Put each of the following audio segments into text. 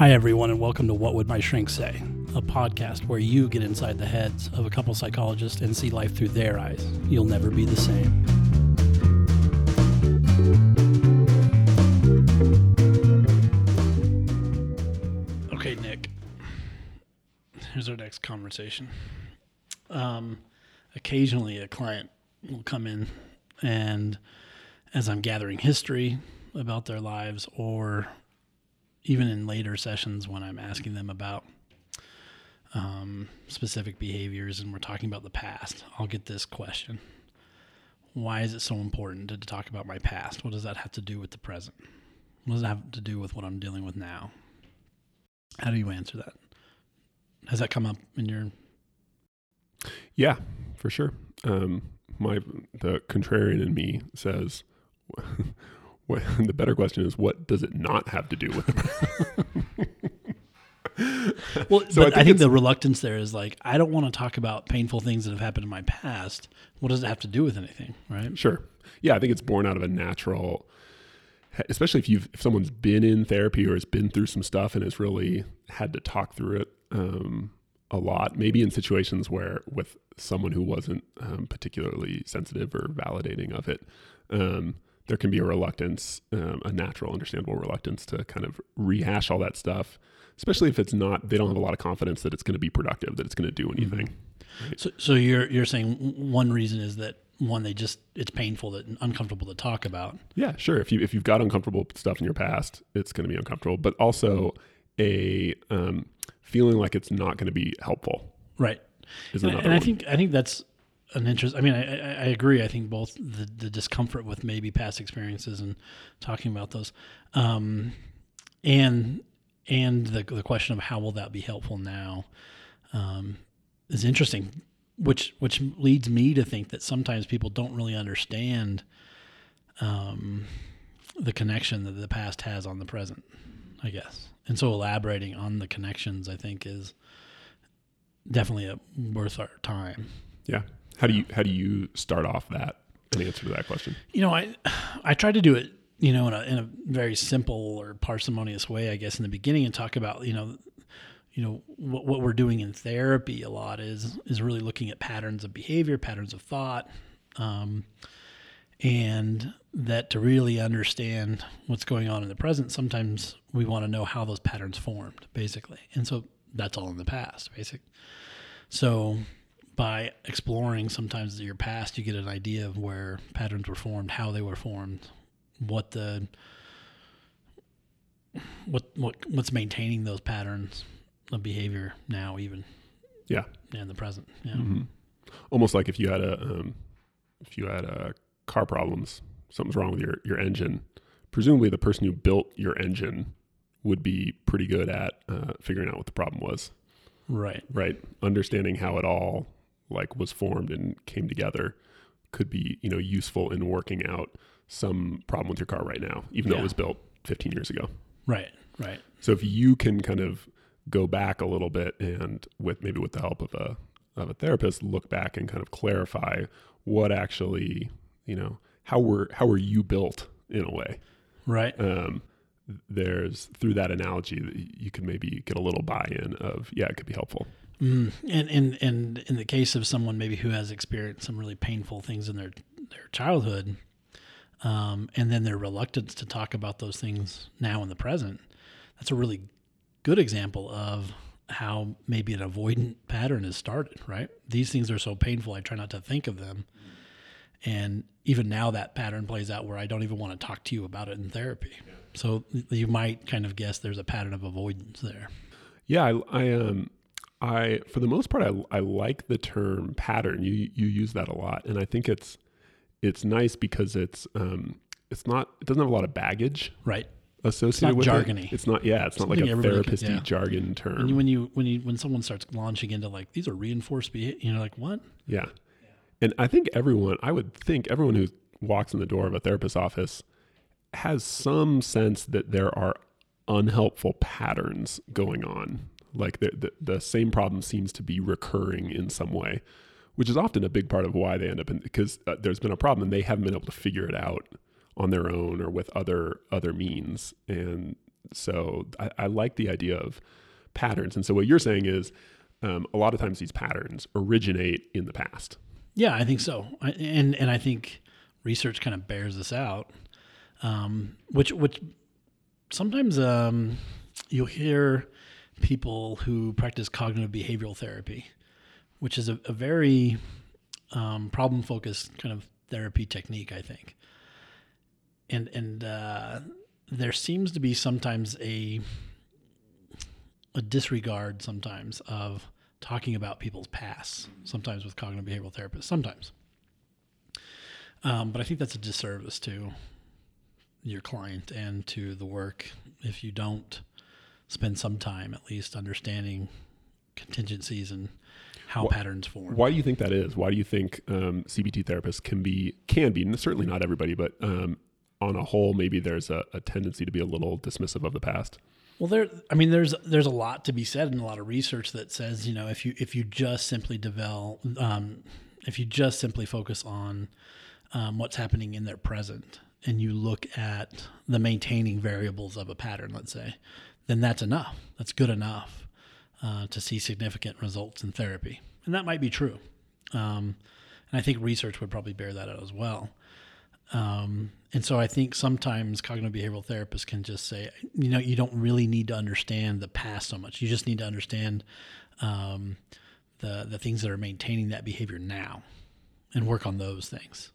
Hi, everyone, and welcome to What Would My Shrink Say, a podcast where you get inside the heads of a couple psychologists and see life through their eyes. You'll never be the same. Okay, Nick. Here's our next conversation. Um, occasionally, a client will come in, and as I'm gathering history about their lives or even in later sessions when I'm asking them about um, specific behaviors and we're talking about the past, I'll get this question Why is it so important to, talk about my past? What does that have to do with the present? What does it have to do with what I'm dealing with now? How do you answer that? Has that come up in your. Yeah, for sure. Um, my the contrarian in me says, what, the better question is, what does it not have to do with? well, so I think, I think the reluctance there is like I don't want to talk about painful things that have happened in my past. What does it have to do with anything, right? Sure. Yeah, I think it's born out of a natural, especially if you've if someone's been in therapy or has been through some stuff and has really had to talk through it um, a lot. Maybe in situations where with someone who wasn't um, particularly sensitive or validating of it. Um, there can be a reluctance, um, a natural, understandable reluctance to kind of rehash all that stuff, especially if it's not, they don't have a lot of confidence that it's going to be productive, that it's going to do mm-hmm. anything. Mm-hmm. Right? So, so you're, you're saying one reason is that one, they just, it's painful that uncomfortable to talk about. Yeah, sure. If you, if you've got uncomfortable stuff in your past, it's going to be uncomfortable, but also a um, feeling like it's not going to be helpful. Right. And, and I think, I think that's, an interest. I mean, I, I, agree. I think both the, the discomfort with maybe past experiences and talking about those, um, and and the the question of how will that be helpful now, um, is interesting. Which which leads me to think that sometimes people don't really understand, um, the connection that the past has on the present. I guess, and so elaborating on the connections, I think, is definitely a, worth our time. Yeah. How do you how do you start off that an answer to that question? You know, I I try to do it, you know, in a in a very simple or parsimonious way, I guess, in the beginning, and talk about you know, you know what what we're doing in therapy a lot is is really looking at patterns of behavior, patterns of thought, um, and that to really understand what's going on in the present, sometimes we want to know how those patterns formed, basically, and so that's all in the past, basically. So by exploring sometimes your past, you get an idea of where patterns were formed, how they were formed, what the what what what's maintaining those patterns of behavior now, even yeah, in the present. Yeah, mm-hmm. almost like if you had a um, if you had a car problems, something's wrong with your your engine. Presumably, the person who built your engine would be pretty good at uh, figuring out what the problem was. Right. Right. Understanding how it all like was formed and came together could be you know useful in working out some problem with your car right now, even yeah. though it was built 15 years ago. Right, right. So if you can kind of go back a little bit and with maybe with the help of a of a therapist, look back and kind of clarify what actually you know how were how were you built in a way, right? Um, there's through that analogy that you can maybe get a little buy-in of yeah, it could be helpful. Mm. And, and and in the case of someone maybe who has experienced some really painful things in their their childhood, um, and then their reluctance to talk about those things now in the present, that's a really good example of how maybe an avoidant pattern has started. Right? These things are so painful, I try not to think of them. And even now, that pattern plays out where I don't even want to talk to you about it in therapy. So you might kind of guess there's a pattern of avoidance there. Yeah, I, I um, I, for the most part, I, I like the term pattern. You you use that a lot, and I think it's it's nice because it's um it's not it doesn't have a lot of baggage, right? Associated with jargony. It. It's not yeah. It's not like a therapist yeah. jargon term. And when you when you when someone starts launching into like these are reinforced behavior, you know, like what? Yeah. And I think everyone, I would think everyone who walks in the door of a therapist's office has some sense that there are unhelpful patterns going on like the, the, the same problem seems to be recurring in some way, which is often a big part of why they end up in because uh, there's been a problem and they haven't been able to figure it out on their own or with other other means. And so I, I like the idea of patterns. And so what you're saying is um, a lot of times these patterns originate in the past. Yeah, I think so. I, and and I think research kind of bears this out, um, which which sometimes um, you'll hear people who practice cognitive behavioral therapy, which is a, a very um, problem focused kind of therapy technique, I think. And and uh, there seems to be sometimes a a disregard sometimes of talking about people's past. Sometimes with cognitive behavioral therapists, sometimes. Um, but I think that's a disservice to your client and to the work if you don't spend some time at least understanding contingencies and how Wh- patterns form. Why do you think that is? Why do you think um, CBT therapists can be can be and certainly not everybody, but um, on a whole, maybe there's a, a tendency to be a little dismissive of the past. Well, there. I mean, there's there's a lot to be said and a lot of research that says you know if you if you just simply develop um, if you just simply focus on um, what's happening in their present and you look at the maintaining variables of a pattern, let's say, then that's enough. That's good enough uh, to see significant results in therapy, and that might be true. Um, and I think research would probably bear that out as well. Um, and so I think sometimes cognitive behavioral therapists can just say, you know, you don't really need to understand the past so much. You just need to understand um, the the things that are maintaining that behavior now, and work on those things.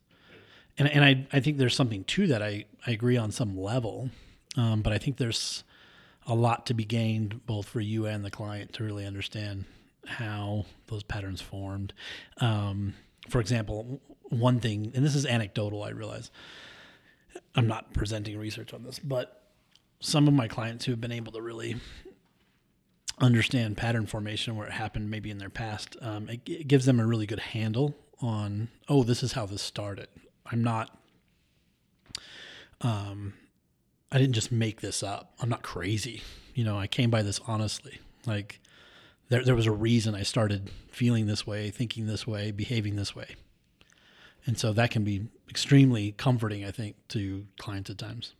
And and I I think there's something to that. I I agree on some level, um, but I think there's a lot to be gained both for you and the client to really understand how those patterns formed. Um, for example, one thing, and this is anecdotal, I realize. I'm not presenting research on this, but some of my clients who have been able to really understand pattern formation where it happened maybe in their past, um, it, it gives them a really good handle on, oh, this is how this started. I'm not, um, I didn't just make this up. I'm not crazy. You know, I came by this honestly. Like, there, there was a reason I started feeling this way, thinking this way, behaving this way. And so that can be extremely comforting, I think, to clients at times.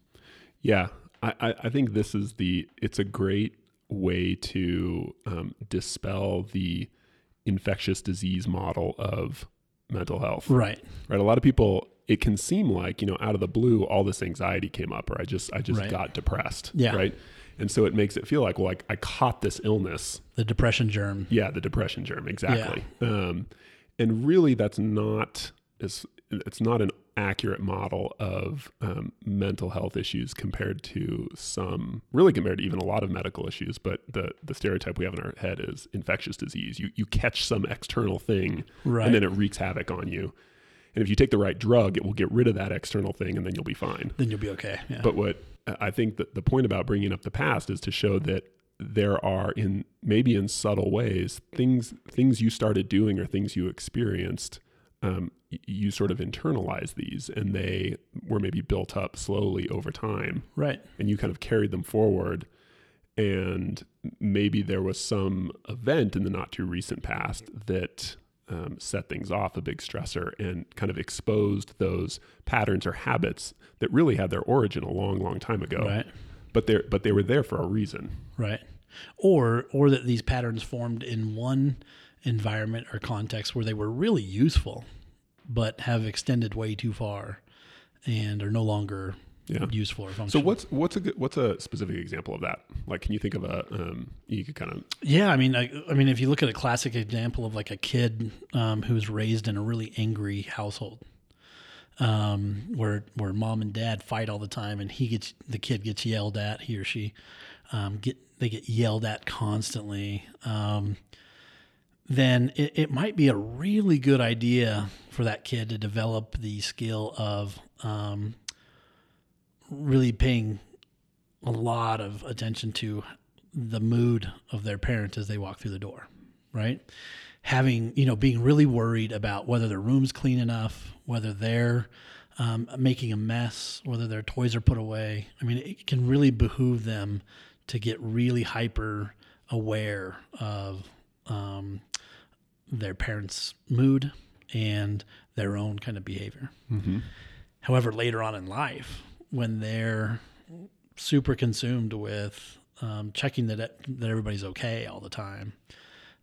Yeah, I, I- think this is the. It's a great way to um, dispel the infectious disease model of mental health. Right. Right. A lot of people. It can seem like you know, out of the blue, all this anxiety came up, or I just, I just Right. got depressed. Yeah. Right. And so it makes it feel like, well, like I caught this illness The depression germ. Yeah, the depression germ, exactly. Um, and really, that's not it's, it's not an accurate model of um, mental health issues compared to some, really compared to even a lot of medical issues. But the the stereotype we have in our head is infectious disease. You you catch some external thing, Right. and then it wreaks havoc on you. And if you take the right drug, it will get rid of that external thing, and then you'll be fine. Then you'll be okay. Yeah. But what I think that the point about bringing up the past is to show that there are in maybe in subtle ways things things you started doing or things you experienced. Um, you sort of internalize these, and they were maybe built up slowly over time, right. and you kind of carried them forward. And maybe there was some event in the not too recent past that um, set things off, a big stressor, and kind of exposed those patterns or habits that really had their origin a long, long time ago. Right. But they but they were there for a reason. Right. Or or that these patterns formed in one environment or context where they were really useful, but have extended way too far and are no longer Yeah. useful or So what's what's a good, what's a specific example of that? Like, can you think of a um, you could kind of Yeah, I mean, I, I mean, if you look at a classic example of like a kid um, who's raised in a really angry household, um, where where mom and dad fight all the time, and he gets the kid gets yelled at, he or she um, get they get yelled at constantly. Um, then it, it might be a really good idea for that kid to develop the skill of um, really paying a lot of attention to the mood of their parent as they walk through the door, right? Having, you know, being really worried about whether their room's clean enough, whether they're um, making a mess, whether their toys are put away. I mean, it can really behoove them to get really hyper aware of um, their parents' mood and their own kind of behavior. However, later on in life, when they're super consumed with um, checking that that everybody's okay all the time,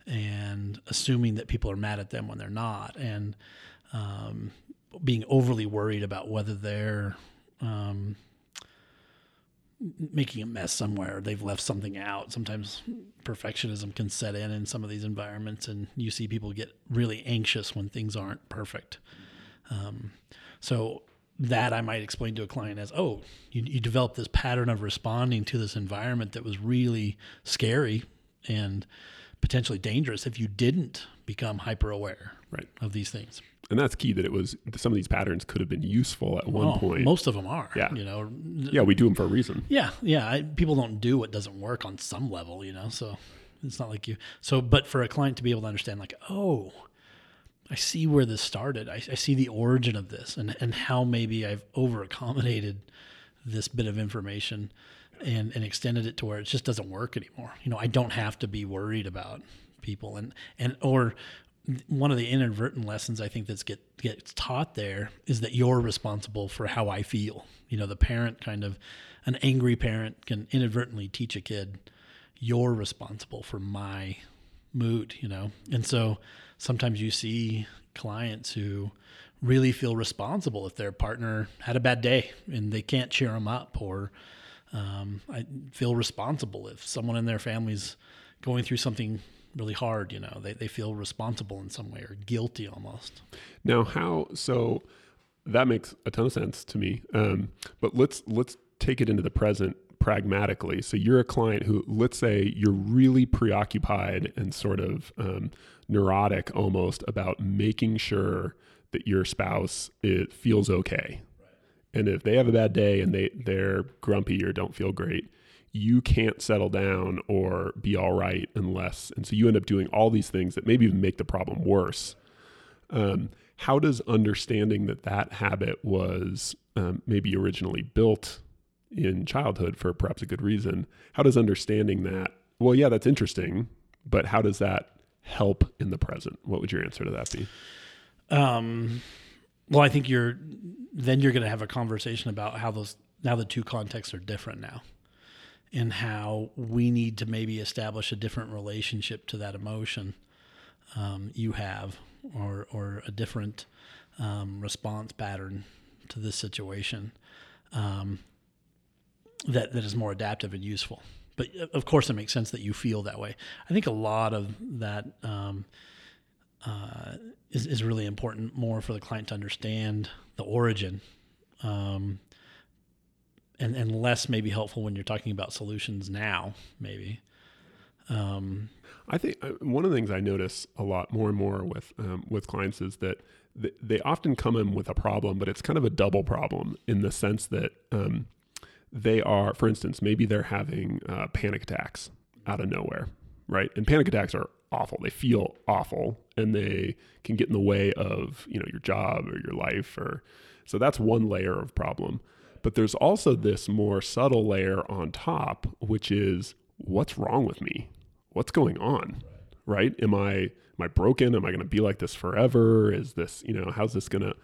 and assuming that people are mad at them when they're not, and um, being overly worried about whether they're um, making a mess somewhere. They've left something out. Sometimes perfectionism can set in in some of these environments, and you see people get really anxious when things aren't perfect. Um, so that I might explain to a client as, oh, you, you developed this pattern of responding to this environment that was really scary and potentially dangerous if you didn't become hyper aware Right. of these things. And that's key that it was some of these patterns could have been useful at one Oh, point. most of them are. Yeah. You know. yeah, we do them for a reason. Yeah, yeah. I, people don't do what doesn't work on some level, you know. So it's not like you. So, but for a client to be able to understand, like, oh, I see where this started. I, I see the origin of this, and and how maybe I've over accommodated this bit of information, and and extended it to where it just doesn't work anymore. You know, I don't have to be worried about people, and and or one of the inadvertent lessons I think that's get gets taught there is that you're responsible for how I feel. You know, the parent kind of an angry parent can inadvertently teach a kid you're responsible for my mood, you know. And so sometimes you see clients who really feel responsible if their partner had a bad day and they can't cheer them up or um, I feel responsible if someone in their family's going through something really hard, you know, they, they feel responsible in some way or guilty almost. Now, how so? That makes a ton of sense to me. Um, but let's let's take it into the present pragmatically. So you're a client who, let's say, you're really preoccupied and sort of um, neurotic almost about making sure that your spouse it feels okay. And if they have a bad day and they they're grumpy or don't feel great, you can't settle down or be all right unless. And so you end up doing all these things that maybe even make the problem worse. Um, how does understanding that that habit was um, maybe originally built in childhood for perhaps a good reason? How does understanding that? Well, yeah, that's interesting, but how does that help in the present? What would your answer to that be? Um, well, I think you're then you're going to have a conversation about how those now the two contexts are different now, and how we need to maybe establish a different relationship to that emotion um, you have, or or a different um, response pattern to this situation um, that that is more adaptive and useful. But uh, of course, it makes sense that you feel that way. I think a lot of that um, uh, is, is really important more for the client to understand the origin um, and, and less maybe helpful when you're talking about solutions now maybe um, I think uh, one of the things I notice a lot more and more with um, with clients is that th- they often come in with a problem, but it's kind of a double problem in the sense that um, they are, for instance, maybe they're having uh, panic attacks out of nowhere, right? And panic attacks are awful. They feel awful, and they can get in the way of you know your job or your life, or so that's one layer of problem. But there's also this more subtle layer on top, which is what's wrong with me? What's going on? Right? Am I am I broken? Am I going to be like this forever? Is this, you know, how's this going to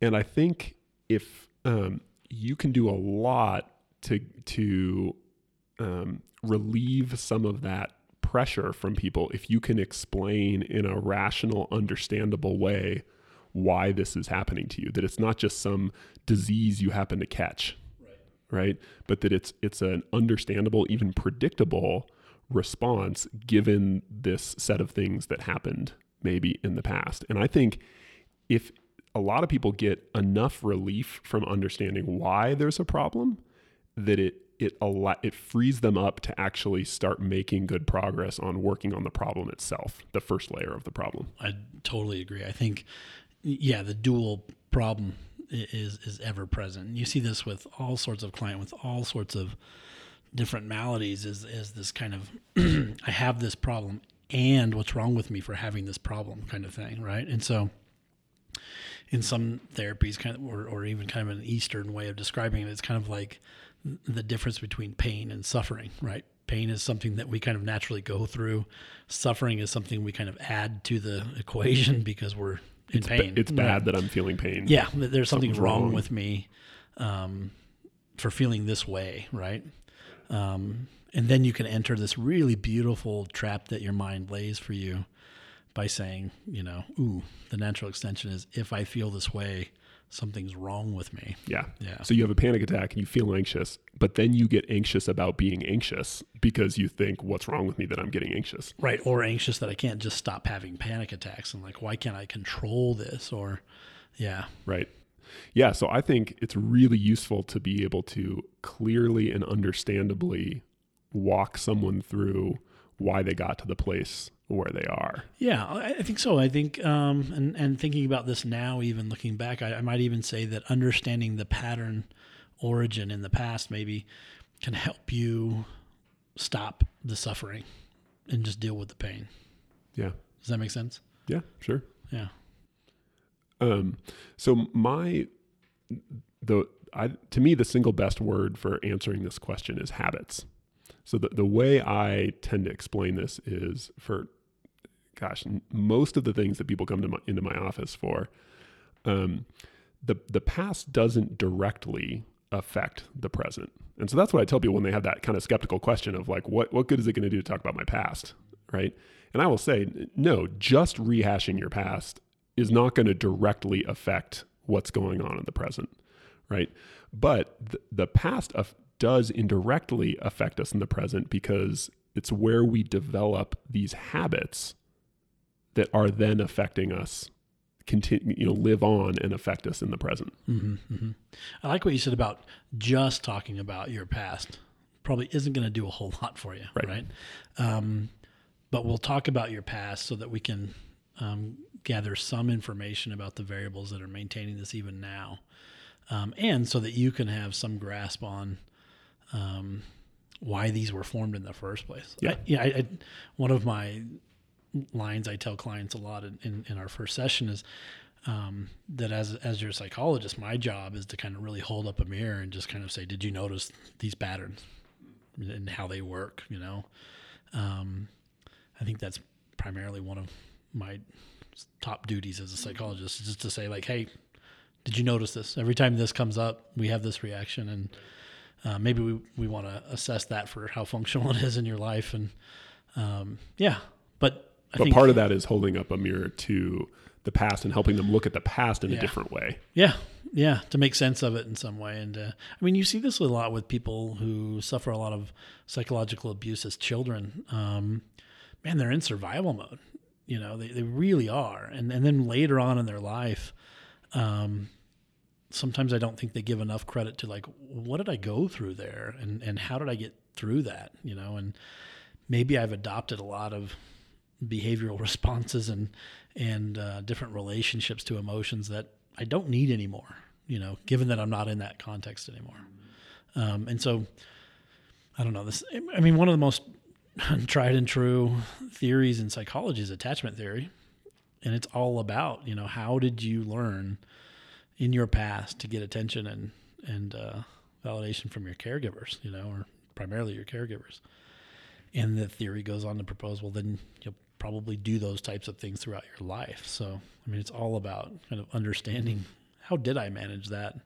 And I think if um, you can do a lot to to um, relieve some of that pressure from people if you can explain in a rational, understandable way why this is happening to you. That it's not just some disease you happen to catch, right? But that it's it's an understandable, even predictable response given this set of things that happened maybe in the past. And I think if a lot of people get enough relief from understanding why there's a problem, that it it it frees them up to actually start making good progress on working on the problem itself, the first layer of the problem. I totally agree. I think, yeah, the dual problem is is ever present. You see this with all sorts of client with all sorts of different maladies. Is is this kind of I have this problem and what's wrong with me for having this problem kind of thing, right? And so, in some therapies, kind of, or or even kind of an Eastern way of describing it, it's kind of like the difference between pain and suffering, right? Pain is something that we kind of naturally go through. Suffering is something we kind of add to the equation because we're in Ba- pain. It's Right. bad that I'm feeling pain. Yeah, there's something wrong, wrong. with me. Um, for feeling this way, right? Um, and then you can enter this really beautiful trap that your mind lays for you by saying, you know, ooh, the natural extension is if I feel this way, something's wrong with me. Yeah. Yeah. So you have a panic attack and you feel anxious, but then you get anxious about being anxious because you think, what's wrong with me that I'm getting anxious? Right. Or anxious that I can't just stop having panic attacks and like, why can't I control this? Or, yeah. Right. Yeah. So I think it's really useful to be able to clearly and understandably walk someone through why they got to the place where they are. Yeah, I think so. I think, um, and and thinking about this now, even looking back, I, I might even say that understanding the pattern origin in the past maybe can help you stop the suffering and just deal with the pain. Yeah. Does that make sense? Yeah. Sure. Yeah. Um, so my the I to me the single best word for answering this question is habits. So the the way I tend to explain this is for gosh, most of the things that people come to my, into my office for, um, the the past doesn't directly affect the present, and so that's what I tell people when they have that kind of skeptical question of like, what what good is it going to do to talk about my past, right? And I will say, no, just rehashing your past is not going to directly affect what's going on in the present, right? But th- the past of, does indirectly affect us in the present because it's where we develop these habits that are then affecting us continue you know live on and affect us in the present hmm hmm I like what you said about just talking about your past. Probably isn't going to do a whole lot for you, Right. right? Um, but we'll talk about your past so that we can um, gather some information about the variables that are maintaining this even now, um, and so that you can have some grasp on um, why these were formed in the first place. Yeah. I, yeah. I, I, one of my lines I tell clients a lot in, in, in our first session is um, that as as your psychologist, my job is to kind of really hold up a mirror and just kind of say, "Did you notice these patterns and how they work?" You know, um, I think that's primarily one of my top duties as a psychologist, is just to say, like, "Hey, did you notice this? Every time this comes up, we have this reaction, and uh, maybe we we want to assess that for how functional it is in your life." And um, yeah, but I but think part of that is holding up a mirror to the past and helping them look at the past in a different way Yeah, yeah, to make sense of it in some way. And uh, I mean, you see this a lot with people who suffer a lot of psychological abuse as children. Um, man, they're in survival mode. You know, they, they really are. And and then later on in their life, um, sometimes I don't think they give enough credit to like, what did I go through there, and and how did I get through that? You know, and maybe I've adopted a lot of behavioral responses and and uh, different relationships to emotions that I don't need anymore. You know, given that I'm not in that context anymore, um, and so I don't know this. I mean, one of the most tried and true theories in psychology is attachment theory, and it's all about you know how did you learn in your past to get attention and and uh, validation from your caregivers, you know, or primarily your caregivers. And the theory goes on to propose, well, then you'll probably do those types of things throughout your life. So, I mean, it's all about kind of understanding how did I manage that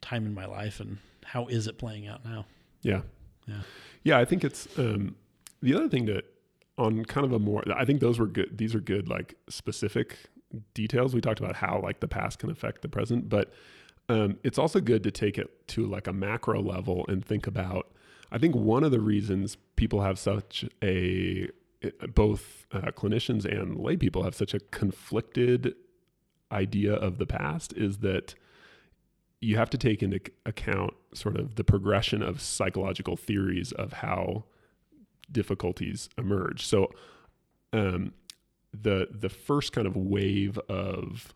time in my life and how is it playing out now? yeah Yeah. yeah i think it's um the other thing that on kind of a more i think those were good these are good like specific details we talked about how like the past can affect the present but um, it's also good to take it to like a macro level and think about i think one of the reasons people have such a both uh, clinicians and lay people have such a conflicted idea of the past is that you have to take into account sort of the progression of psychological theories of how difficulties emerge. So, um, the the first kind of wave of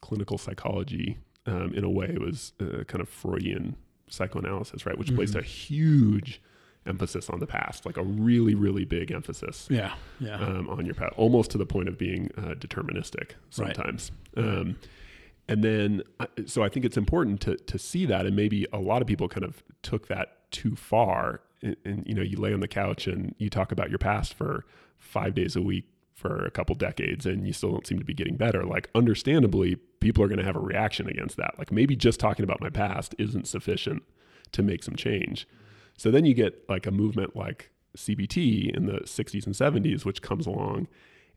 clinical psychology, um, in a way, was uh, kind of Freudian psychoanalysis, right, which placed a huge emphasis on the past, like a really really big emphasis Yeah. Yeah. um, on your past, almost to the point of being uh, deterministic Right. sometimes. Um, and then, uh, so I think it's important to to see that, and maybe a lot of people kind of took that too far. And, and you know, you lay on the couch and you talk about your past for five days a week for a couple decades, and you still don't seem to be getting better. Like, understandably, people are going to have a reaction against that. Like maybe just talking about my past isn't sufficient to make some change. So then you get like a movement like CBT in the 60s and 70s, which comes along.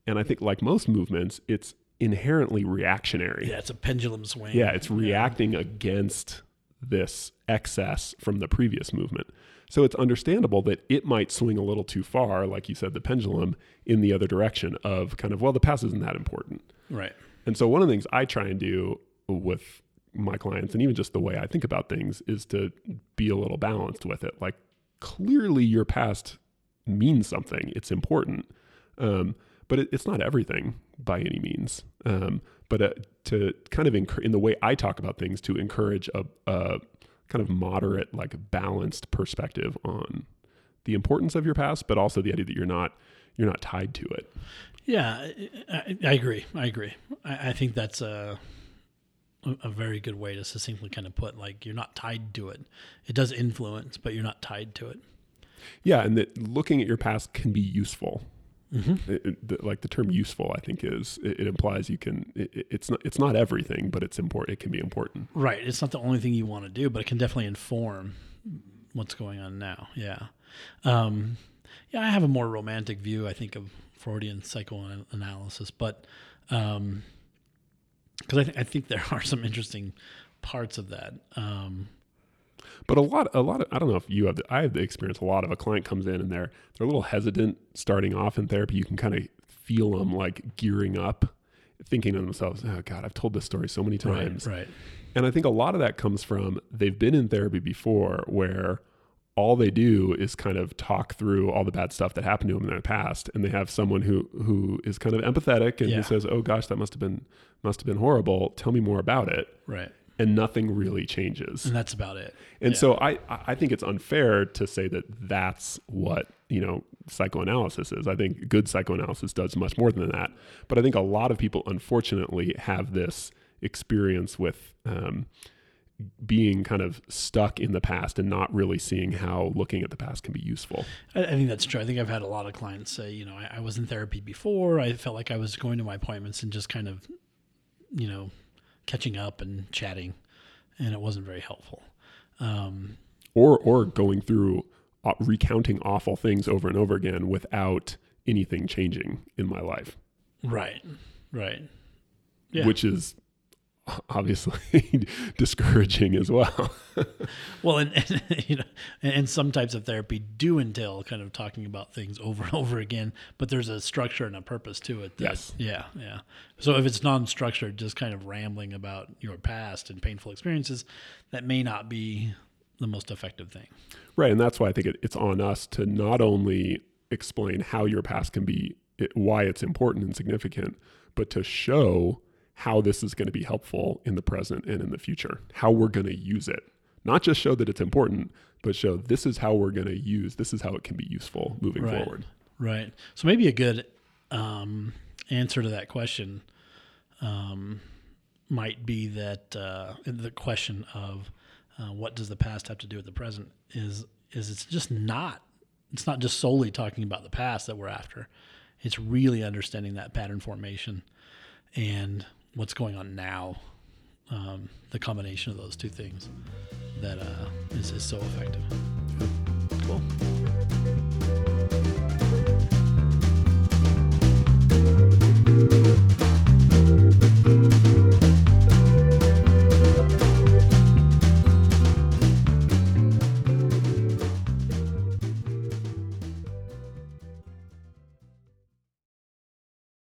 And I think, like most movements, it's inherently reactionary. Yeah, it's a pendulum swing. Yeah, it's reacting against this excess from the previous movement. So it's understandable that it might swing a little too far, like you said, the pendulum in the other direction of kind of, well, the past isn't that important. Right. And so one of the things I try and do with my clients and even just the way I think about things is to be a little balanced with it. Like clearly your past means something. It's important. Um, but it, it's not everything by any means. Um, but uh, to kind of enc- in the way I talk about things, to encourage a, a kind of moderate, like balanced perspective on the importance of your past, but also the idea that you're not you're not tied to it. Yeah, I, I agree. I agree. I, I think that's a a very good way to succinctly kind of put like you're not tied to it. It does influence, but you're not tied to it. Yeah, and that looking at your past can be useful. Mm-hmm. It, it, the, like the term "useful," I think is it, it implies you can. it's not. It's not everything, but it's important. It can be important. Right. It's not the only thing you want to do, but it can definitely inform what's going on now. Yeah. Um, yeah, I have a more romantic view, I think, of Freudian psychoanalysis, but because um, I, th- I think there are some interesting parts of that. Um, but a lot, a lot of, I don't know if you have, the, I have the experience. A lot of a client comes in and they're they're a little hesitant starting off in therapy. You can kind of feel them like gearing up, thinking to themselves, "Oh God, I've told this story so many times." Right. right. And I think a lot of that comes from they've been in therapy before, where all they do is kind of talk through all the bad stuff that happened to them in their past, and they have someone who who is kind of empathetic and Yeah. who says, "Oh gosh, that must have been must have been horrible. Tell me more about it." Right. And nothing really changes. And that's about it. And Yeah. so I, I think it's unfair to say that that's what, you know, psychoanalysis is. I think good psychoanalysis does much more than that. But I think a lot of people, unfortunately, have this experience with um, being kind of stuck in the past and not really seeing how looking at the past can be useful. I, I think that's true. I think I've had a lot of clients say, you know, I, I was in therapy before. I felt like I was going to my appointments and just kind of, you know, catching up and chatting, and it wasn't very helpful. Um, Or, or going through uh, recounting awful things over and over again without anything changing in my life. right. Right. Yeah. which is obviously discouraging as well. Well, and, and you know, and, some types of therapy do entail kind of talking about things over and over again, but there's a structure and a purpose to it. That, Yes. Yeah. Yeah. So if it's non-structured, just kind of rambling about your past and painful experiences, that may not be the most effective thing. right. And that's why I think it, it's on us to not only explain how your past can be, it, why it's important and significant, but to show how this is going to be helpful in the present and in the future, how we're going to use it. Not just show that it's important, but show this is how we're going to use, this is how it can be useful moving Right. forward. Right. So maybe a good um, answer to that question um, might be that uh, the question of uh, what does the past have to do with the present is is it's just not it's not just solely talking about the past that we're after. It's really understanding that pattern formation and what's going on now. Um, the combination of those two things that uh, is, is so effective. Cool.